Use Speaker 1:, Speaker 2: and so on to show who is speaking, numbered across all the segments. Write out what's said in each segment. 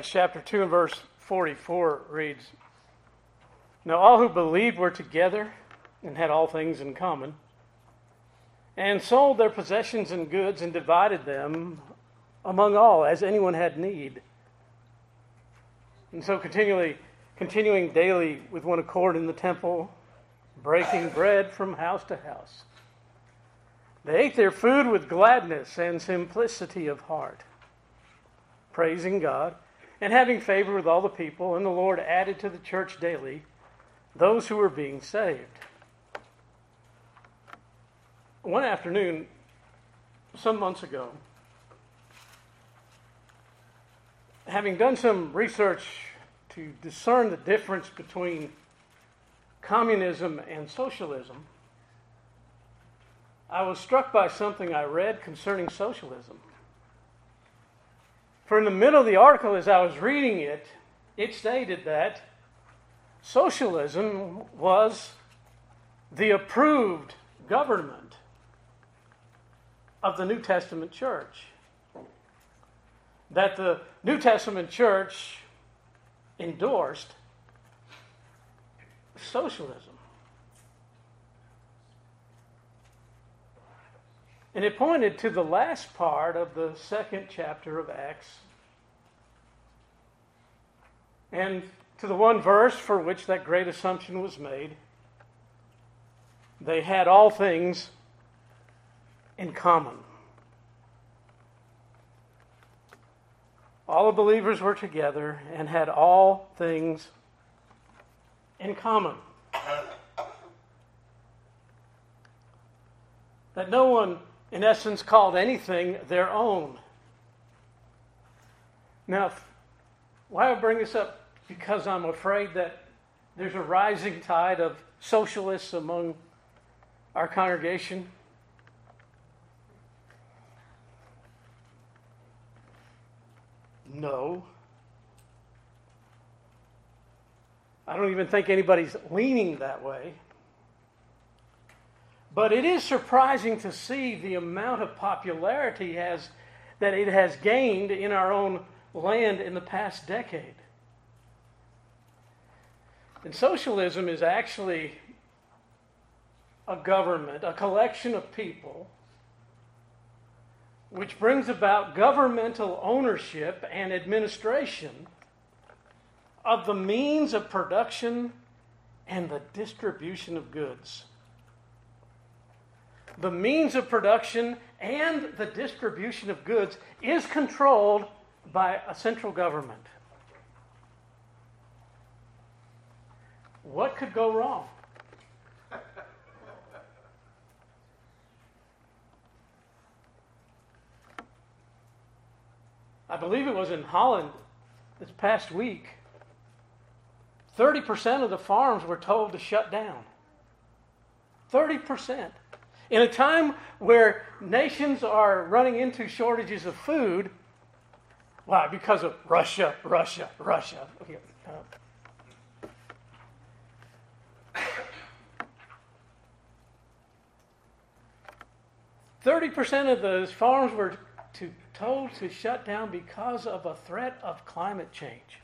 Speaker 1: Acts chapter 2 and verse 44 reads Now all who believed were together and had all things in common, and sold their possessions and goods and divided them among all as anyone had need. And so continually continuing daily with one accord in the temple, breaking bread from house to house. They ate their food with gladness and simplicity of heart, praising God and having favor with all the people, and the Lord added to the church daily those who were being saved. One afternoon, some months ago, having done some research to discern the difference between communism and socialism, I was struck by something I read concerning socialism. For in the middle of the article, as I was reading it, it stated that socialism was the approved government of the New Testament church. That the New Testament church endorsed socialism. And it pointed to the last part of the second chapter of Acts and to the one verse for which that great assumption was made. They had all things in common. All the believers were together and had all things in common. That no one, in essence, called anything their own. Now, why I bring this up? Because I'm afraid that there's a rising tide of socialists among our congregation. No. I don't even think anybody's leaning that way. But it is surprising to see the amount of popularity has, that it has gained in our own land in the past decade. And socialism is actually a government, a collection of people which brings about governmental ownership and administration of the means of production and the distribution of goods. The means of production and the distribution of goods is controlled by a central government. What could go wrong? I believe it was in Holland this past week. 30% of the farms were told to shut down. 30%. In a time where nations are running into shortages of food, why? Because of Russia, Russia, Russia. Okay. Uh, thirty percent of those farms were to, told to shut down because of a threat of climate change.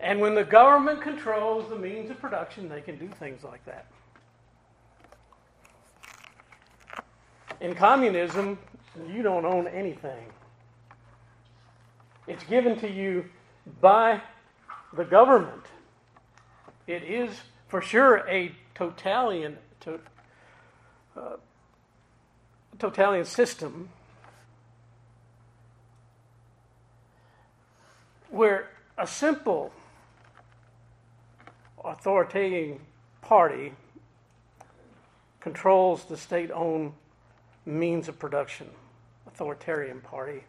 Speaker 1: And when the government controls the means of production, they can do things like that. In communism, you don't own anything. It's given to you by the government. It is for sure a totalitarian, to, uh, totalitarian system where a simple authoritarian party controls the state owned means of production, authoritarian party.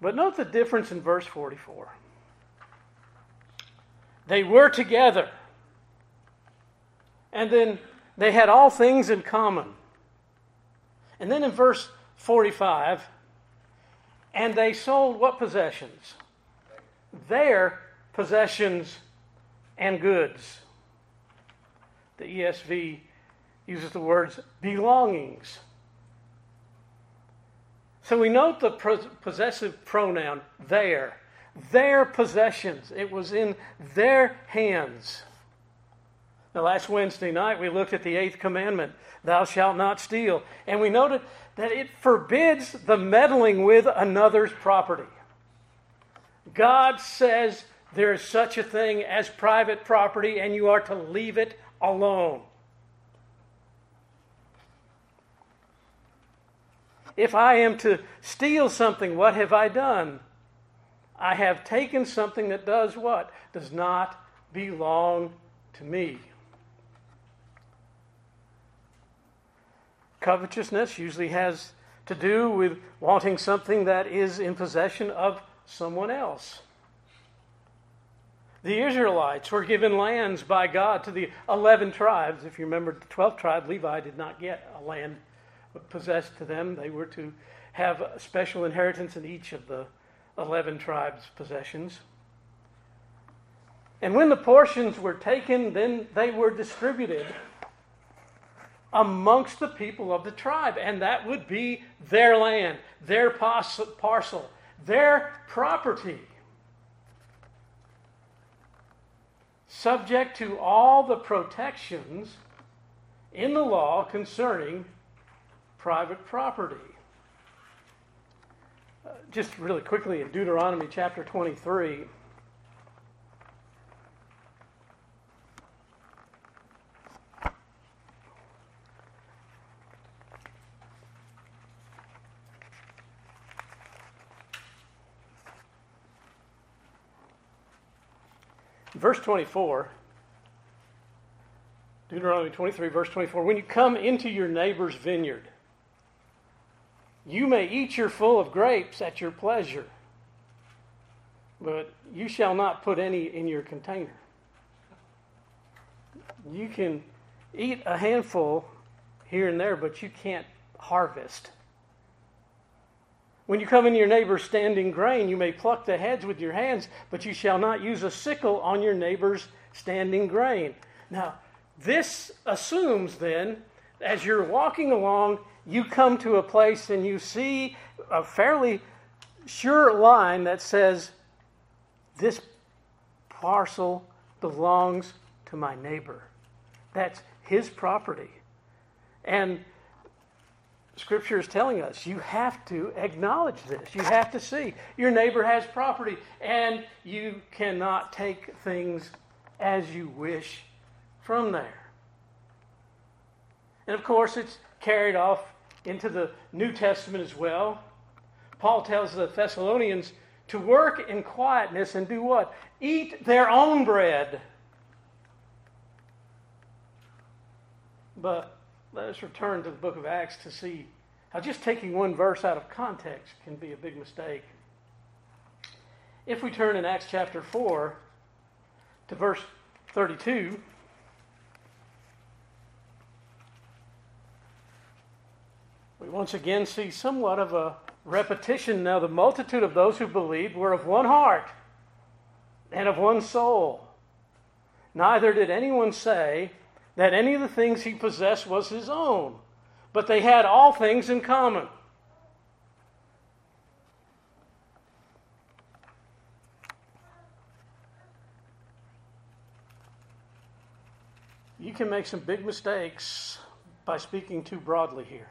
Speaker 1: But note the difference in verse 44. They were together. And then they had all things in common. And then in verse 45, and they sold what possessions? Their possessions and goods. The ESV uses the words belongings. So we note the possessive pronoun their, their possessions. It was in their hands. Now, last Wednesday night we looked at the eighth commandment thou shalt not steal. And we noted that it forbids the meddling with another's property. God says there is such a thing as private property and you are to leave it alone. If I am to steal something, what have I done? I have taken something that does what? Does not belong to me. Covetousness usually has to do with wanting something that is in possession of someone else. The Israelites were given lands by God to the 11 tribes. If you remember, the 12th tribe, Levi, did not get a land possessed to them. They were to have a special inheritance in each of the 11 tribes' possessions. And when the portions were taken, then they were distributed amongst the people of the tribe. And that would be their land, their parcel, their property. Subject to all the protections in the law concerning private property. Uh, just really quickly in Deuteronomy chapter 23. Verse 24, Deuteronomy 23, verse 24. When you come into your neighbor's vineyard, you may eat your full of grapes at your pleasure, but you shall not put any in your container. You can eat a handful here and there, but you can't harvest. When you come in your neighbor's standing grain, you may pluck the heads with your hands, but you shall not use a sickle on your neighbor's standing grain. Now, this assumes then, as you're walking along you come to a place and you see a fairly sure line that says, This parcel belongs to my neighbor. That's his property. And Scripture is telling us you have to acknowledge this. You have to see your neighbor has property, and you cannot take things as you wish from there. And of course, it's carried off into the New Testament as well. Paul tells the Thessalonians to work in quietness and do what? Eat their own bread. But let us return to the book of Acts to see how just taking one verse out of context can be a big mistake. If we turn in Acts chapter 4 to verse 32, we once again see somewhat of a repetition now. The multitude of those who believed were of one heart and of one soul. Neither did anyone say that any of the things he possessed was his own, but they had all things in common. You can make some big mistakes by speaking too broadly here.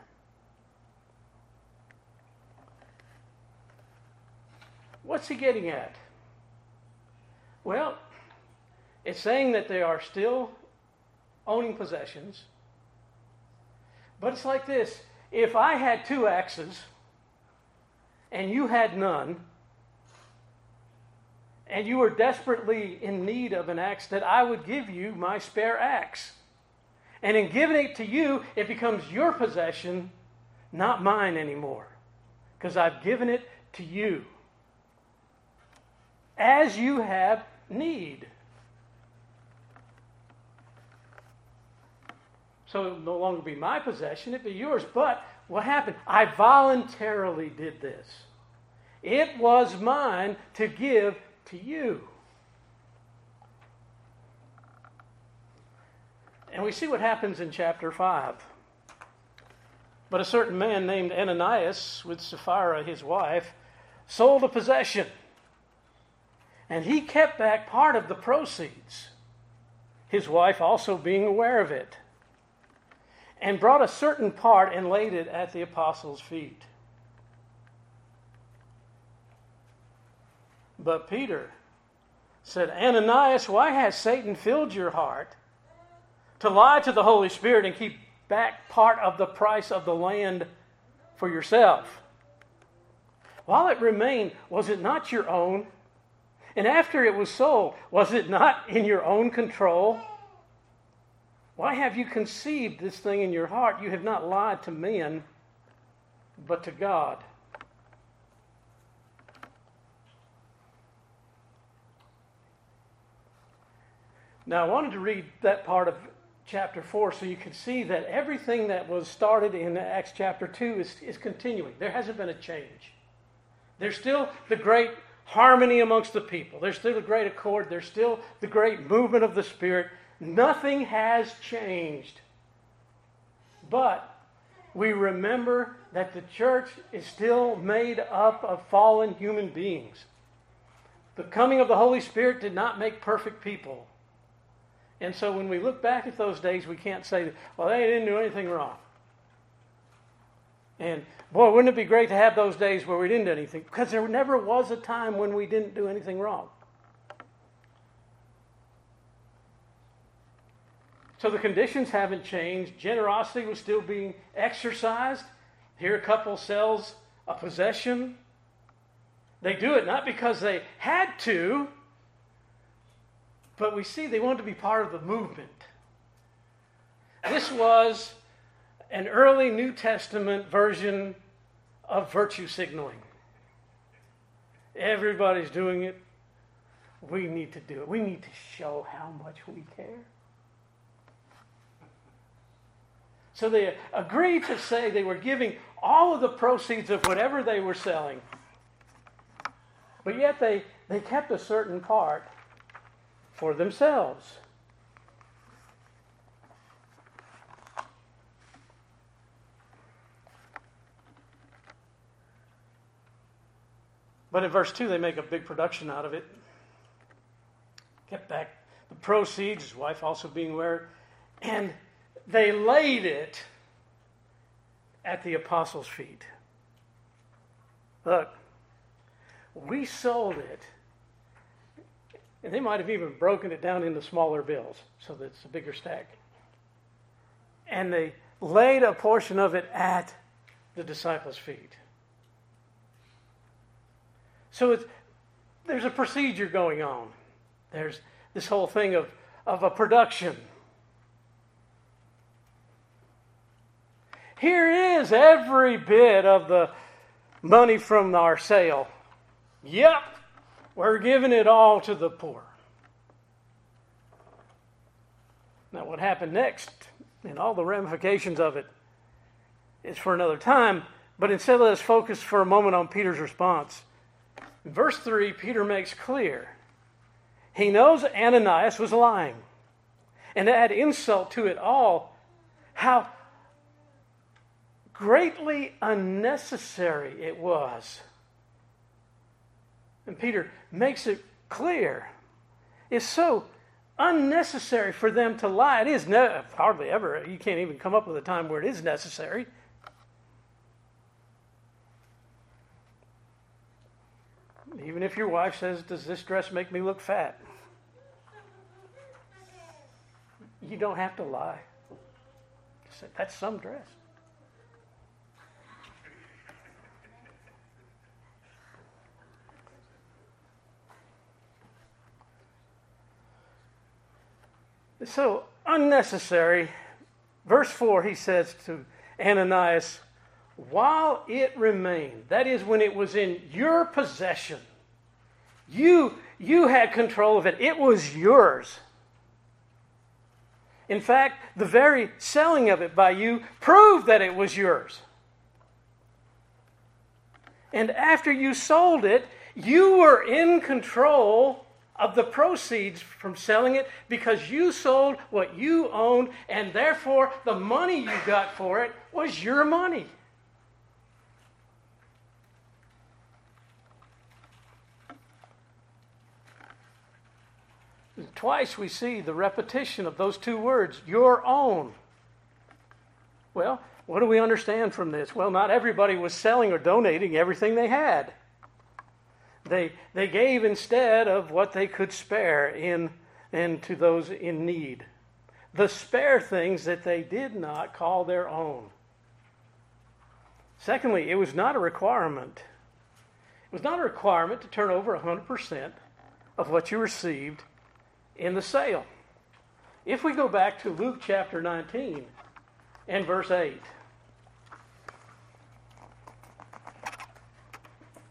Speaker 1: What's he getting at? Well, it's saying that they are still owning possessions. But it's like this if I had two axes and you had none, and you were desperately in need of an axe, that I would give you my spare axe. And in giving it to you, it becomes your possession, not mine anymore, because I've given it to you as you have need. So it will no longer be my possession, it will be yours. But what happened? I voluntarily did this. It was mine to give to you. And we see what happens in chapter 5. But a certain man named Ananias, with Sapphira his wife, sold a possession. And he kept back part of the proceeds, his wife also being aware of it, and brought a certain part and laid it at the apostles' feet. But Peter said, Ananias, why has Satan filled your heart to lie to the Holy Spirit and keep back part of the price of the land for yourself? While it remained, was it not your own? And after it was sold, was it not in your own control? Why have you conceived this thing in your heart? You have not lied to men, but to God. Now, I wanted to read that part of chapter 4 so you can see that everything that was started in Acts chapter 2 is, is continuing. There hasn't been a change. There's still the great harmony amongst the people, there's still the great accord, there's still the great movement of the Spirit. Nothing has changed. But we remember that the church is still made up of fallen human beings. The coming of the Holy Spirit did not make perfect people. And so when we look back at those days, we can't say, well, they didn't do anything wrong. And boy, wouldn't it be great to have those days where we didn't do anything? Because there never was a time when we didn't do anything wrong. So the conditions haven't changed. Generosity was still being exercised. Here, a couple sells a possession. They do it not because they had to, but we see they wanted to be part of the movement. This was an early New Testament version of virtue signaling. Everybody's doing it. We need to do it. We need to show how much we care. So they agreed to say they were giving all of the proceeds of whatever they were selling. But yet they, they kept a certain part for themselves. But in verse 2, they make a big production out of it. Kept back the proceeds, his wife also being aware, and they laid it at the apostles' feet. Look, we sold it and they might have even broken it down into smaller bills so that it's a bigger stack. And they laid a portion of it at the disciples' feet. So there's a procedure going on. There's this whole thing of, of a production. Here is every bit of the money from our sale. Yep, we're giving it all to the poor. Now, what happened next and all the ramifications of it is for another time, but instead let us focus for a moment on Peter's response. In verse 3, Peter makes clear he knows Ananias was lying. And to add insult to it all, how greatly unnecessary it was and Peter makes it clear. It's so unnecessary for them to lie. It is ne- hardly ever, you can't even come up with a time where it is necessary. Even if your wife says, Does this dress make me look fat? You don't have to lie. That's some dress. So unnecessary. Verse 4, he says to Ananias, while it remained, that is, when it was in your possession, you, you had control of it, it was yours. In fact, the very selling of it by you proved that it was yours. And after you sold it, you were in control of the proceeds from selling it because you sold what you owned, and therefore the money you got for it was your money. Twice we see the repetition of those two words, your own. Well, what do we understand from this? Well, not everybody was selling or donating everything they had. They, they gave instead of what they could spare in, in to those in need. The spare things that they did not call their own. Secondly, it was not a requirement. It was not a requirement to turn over 100% of what you received in the sale. If we go back to Luke chapter 19 and verse 8.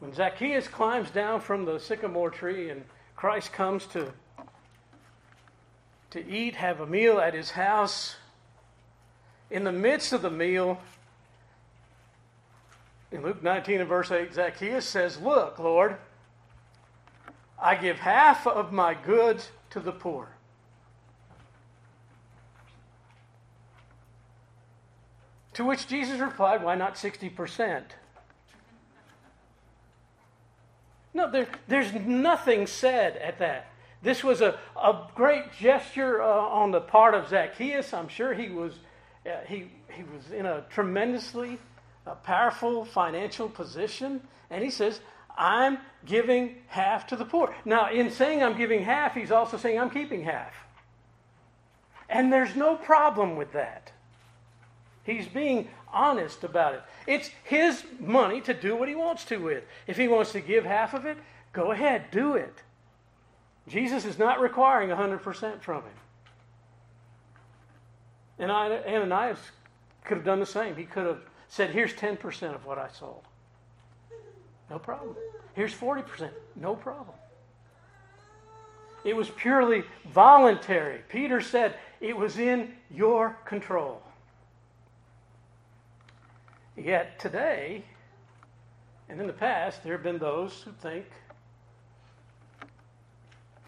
Speaker 1: When Zacchaeus climbs down from the sycamore tree and Christ comes to, to eat, have a meal at his house, in the midst of the meal, in Luke 19 and verse 8, Zacchaeus says, Look, Lord, I give half of my goods to the poor. To which Jesus replied, Why not 60%? No, there, there's nothing said at that. This was a, a great gesture uh, on the part of Zacchaeus. I'm sure he was, uh, he, he was in a tremendously uh, powerful financial position. And he says, I'm giving half to the poor. Now, in saying I'm giving half, he's also saying I'm keeping half. And there's no problem with that. He's being honest about it. It's his money to do what he wants to with. If he wants to give half of it, go ahead, do it. Jesus is not requiring 100% from him. And Ananias could have done the same. He could have said, Here's 10% of what I sold. No problem. Here's 40%. No problem. It was purely voluntary. Peter said it was in your control. Yet today, and in the past, there have been those who think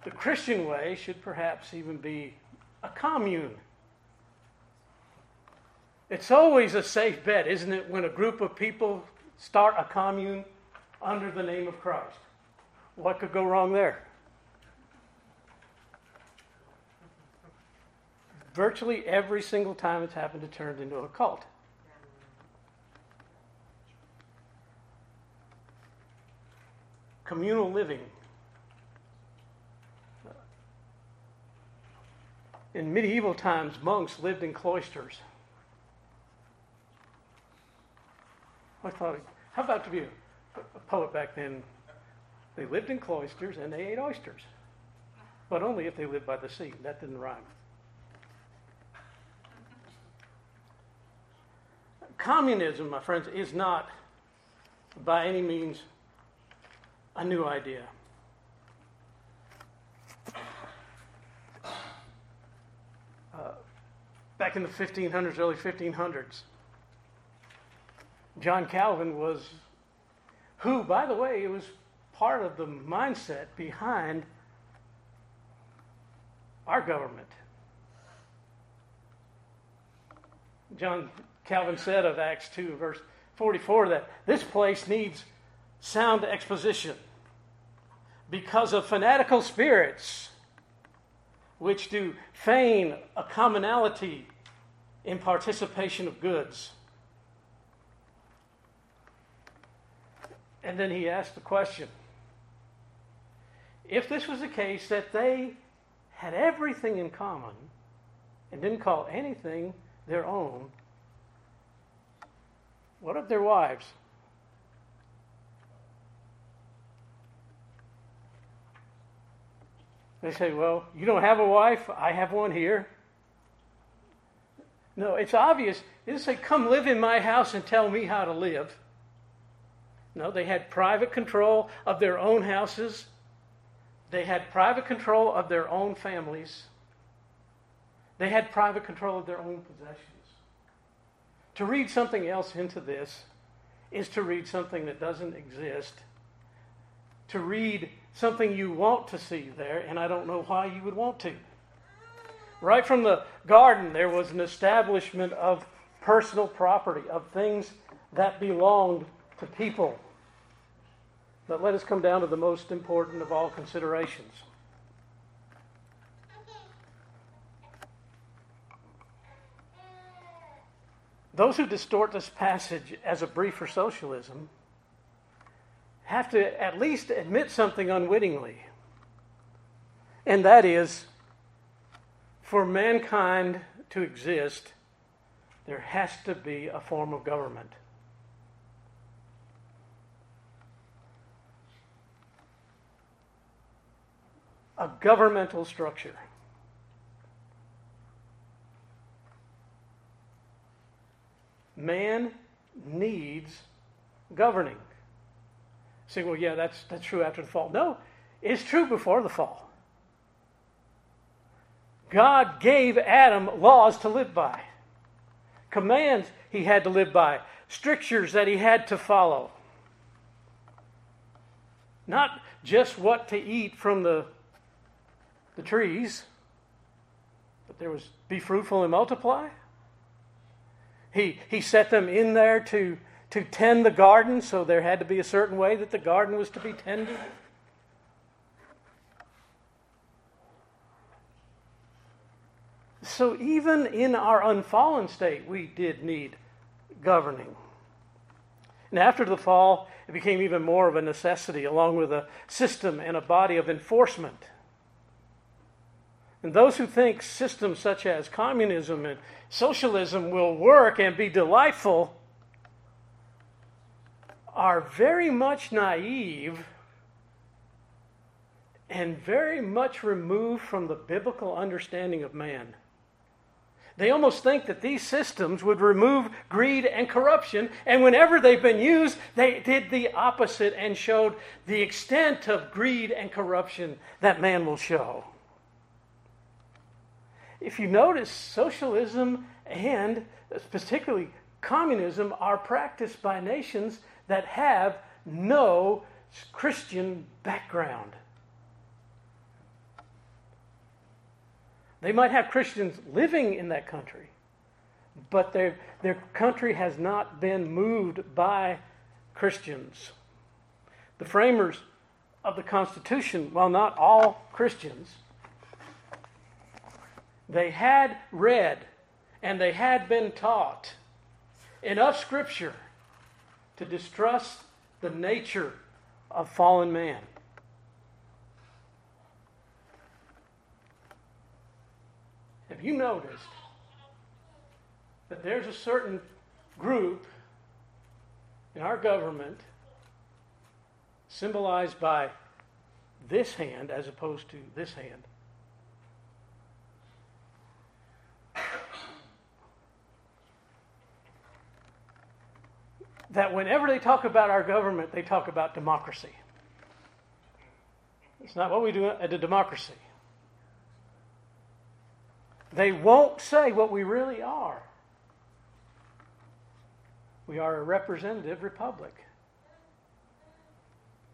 Speaker 1: the Christian way should perhaps even be a commune. It's always a safe bet, isn't it, when a group of people start a commune under the name of Christ? What could go wrong there? Virtually every single time it's happened, it turned into a cult. Communal living. In medieval times, monks lived in cloisters. I thought, how about to be a poet back then? They lived in cloisters and they ate oysters, but only if they lived by the sea. That didn't rhyme. Communism, my friends, is not by any means a new idea. Uh, back in the 1500s, early 1500s, John Calvin was, who, by the way, was part of the mindset behind our government. John Calvin said of Acts 2, verse 44, that this place needs sound exposition because of fanatical spirits which do feign a commonality in participation of goods. And then he asked the question if this was the case that they had everything in common and didn't call anything their own, what of their wives? They say, Well, you don't have a wife, I have one here. No, it's obvious. They say, Come live in my house and tell me how to live. No, they had private control of their own houses. They had private control of their own families. They had private control of their own possessions. To read something else into this is to read something that doesn't exist to read something you want to see there, and I don't know why you would want to. Right from the garden, there was an establishment of personal property, of things that belonged to people. But let us come down to the most important of all considerations. Those who distort this passage as a brief for socialism have to at least admit something unwittingly. And that is for mankind to exist, there has to be a form of government. A governmental structure. Man needs governing. Say, well, yeah, that's, that's true after the fall. No, it's true before the fall. God gave Adam laws to live by, commands he had to live by, strictures that he had to follow. Not just what to eat from the, the trees, but there was be fruitful and multiply. He, he set them in there to, to tend the garden, so there had to be a certain way that the garden was to be tended. So, even in our unfallen state, we did need governing. And after the fall, it became even more of a necessity, along with a system and a body of enforcement. And those who think systems such as communism and socialism will work and be delightful are very much naive and very much removed from the biblical understanding of man. They almost think that these systems would remove greed and corruption, and whenever they've been used, they did the opposite and showed the extent of greed and corruption that man will show if you notice, socialism and particularly communism are practiced by nations that have no Christian background. They might have Christians living in that country, but their, their country has not been moved by Christians. The framers of the Constitution, while not all Christians, they had read and they had been taught enough scripture to distrust the nature of fallen man. Have you noticed that there's a certain group in our government symbolized by this hand as opposed to this hand that whenever they talk about our government, they talk about democracy. It's not what we do at a democracy. They won't say what we really are. We are a representative republic.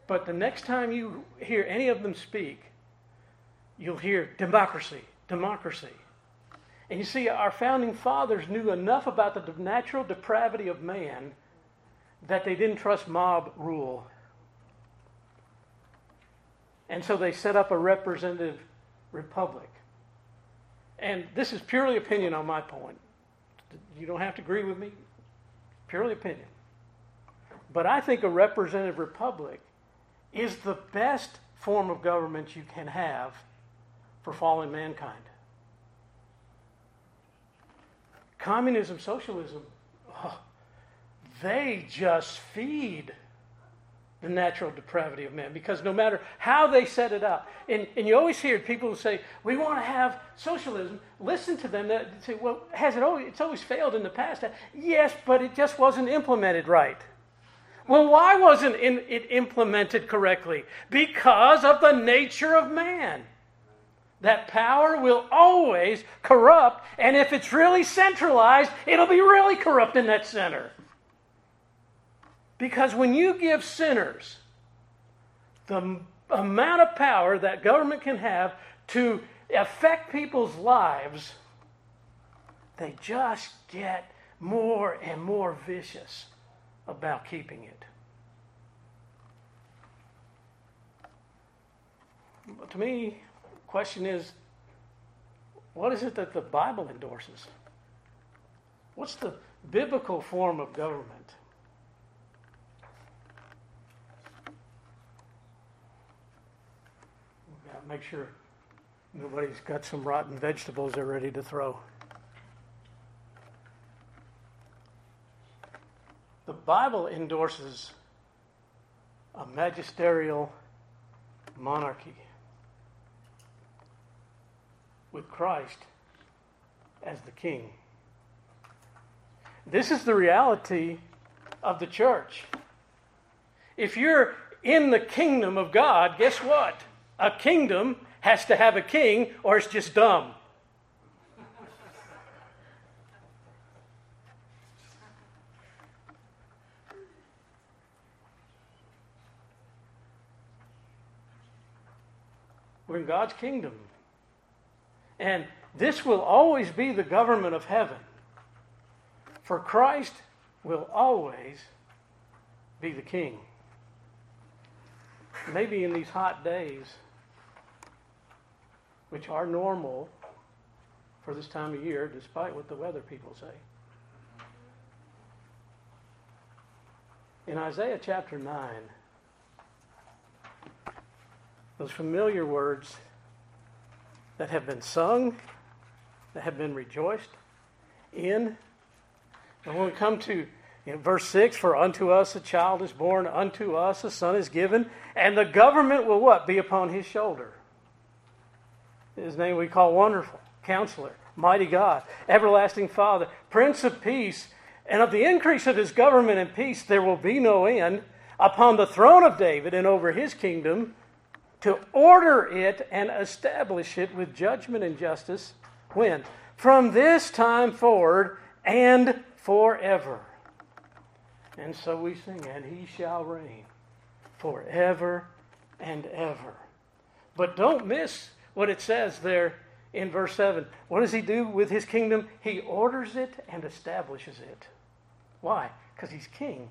Speaker 1: But the next time you hear any of them speak, you'll hear democracy, democracy. And you see, our founding fathers knew enough about the natural depravity of man that they didn't trust mob rule. And so they set up a representative republic. And this is purely opinion on my point. You don't have to agree with me. Purely opinion. But I think a representative republic is the best form of government you can have for fallen mankind. Communism, socialism, they just feed the natural depravity of man because no matter how they set it up, and, and you always hear people who say, We want to have socialism. Listen to them. That say, Well, has it always, it's always failed in the past? Yes, but it just wasn't implemented right. Well, why wasn't it implemented correctly? Because of the nature of man. That power will always corrupt, and if it's really centralized, it'll be really corrupt in that center. Because when you give sinners the amount of power that government can have to affect people's lives, they just get more and more vicious about keeping it. But to me, the question is what is it that the Bible endorses? What's the biblical form of government? Make sure nobody's got some rotten vegetables they're ready to throw. The Bible endorses a magisterial monarchy with Christ as the king. This is the reality of the church. If you're in the kingdom of God, guess what? A kingdom has to have a king, or it's just dumb. We're in God's kingdom. And this will always be the government of heaven. For Christ will always be the king. Maybe in these hot days, which are normal for this time of year, despite what the weather people say. In Isaiah chapter 9, those familiar words that have been sung, that have been rejoiced in. And when we come to you know, verse 6 For unto us a child is born, unto us a son is given, and the government will what? Be upon his shoulder. His name we call Wonderful, Counselor, Mighty God, Everlasting Father, Prince of Peace. And of the increase of his government and peace there will be no end upon the throne of David and over his kingdom to order it and establish it with judgment and justice. When? From this time forward and forever. And so we sing, and he shall reign forever and ever. But don't miss what it says there in verse 7. What does he do with his kingdom? He orders it and establishes it. Why? Because he's king.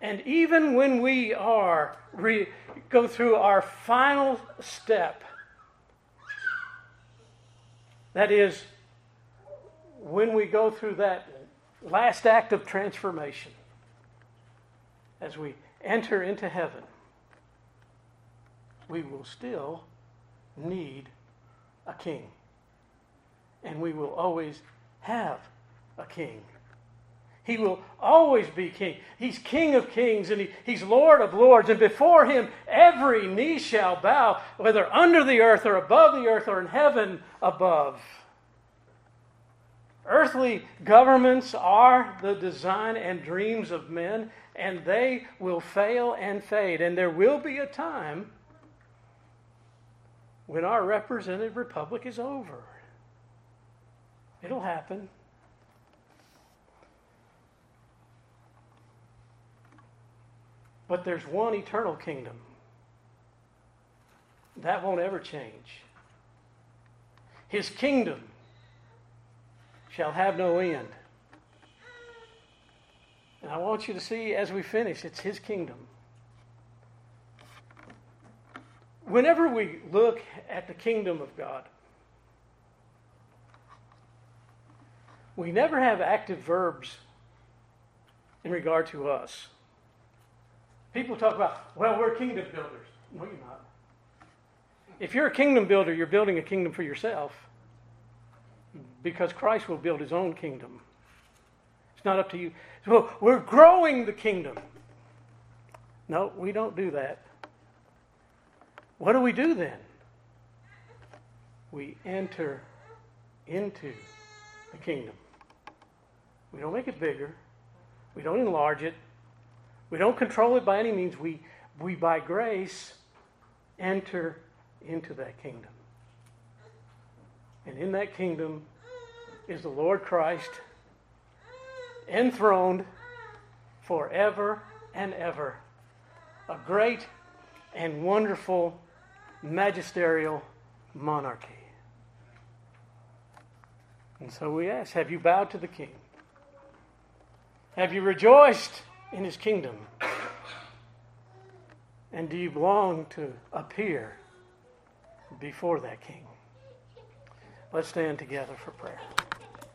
Speaker 1: And even when we are re- go through our final step, that is, when we go through that last act of transformation, as we enter into heaven, we will still need a king. And we will always have a king. He will always be king. He's King of kings and he, he's Lord of lords. And before him, every knee shall bow, whether under the earth or above the earth or in heaven above. Earthly governments are the design and dreams of men, and they will fail and fade. And there will be a time when our representative republic is over. It'll happen. But there's one eternal kingdom. That won't ever change. His kingdom shall have no end. And I want you to see as we finish, it's His kingdom. Whenever we look at the kingdom of God, we never have active verbs in regard to us. People talk about, well, we're kingdom builders. No, you're not. If you're a kingdom builder, you're building a kingdom for yourself because Christ will build his own kingdom. It's not up to you. So we're growing the kingdom. No, we don't do that. What do we do then? We enter into the kingdom. We don't make it bigger. We don't enlarge it. We don't control it by any means. We, we by grace, enter into that kingdom. And in that kingdom is the Lord Christ, enthroned forever and ever. a great and wonderful magisterial monarchy. And so we ask Have you bowed to the King? Have you rejoiced in his kingdom? And do you long to appear before that King? Let's stand together for prayer.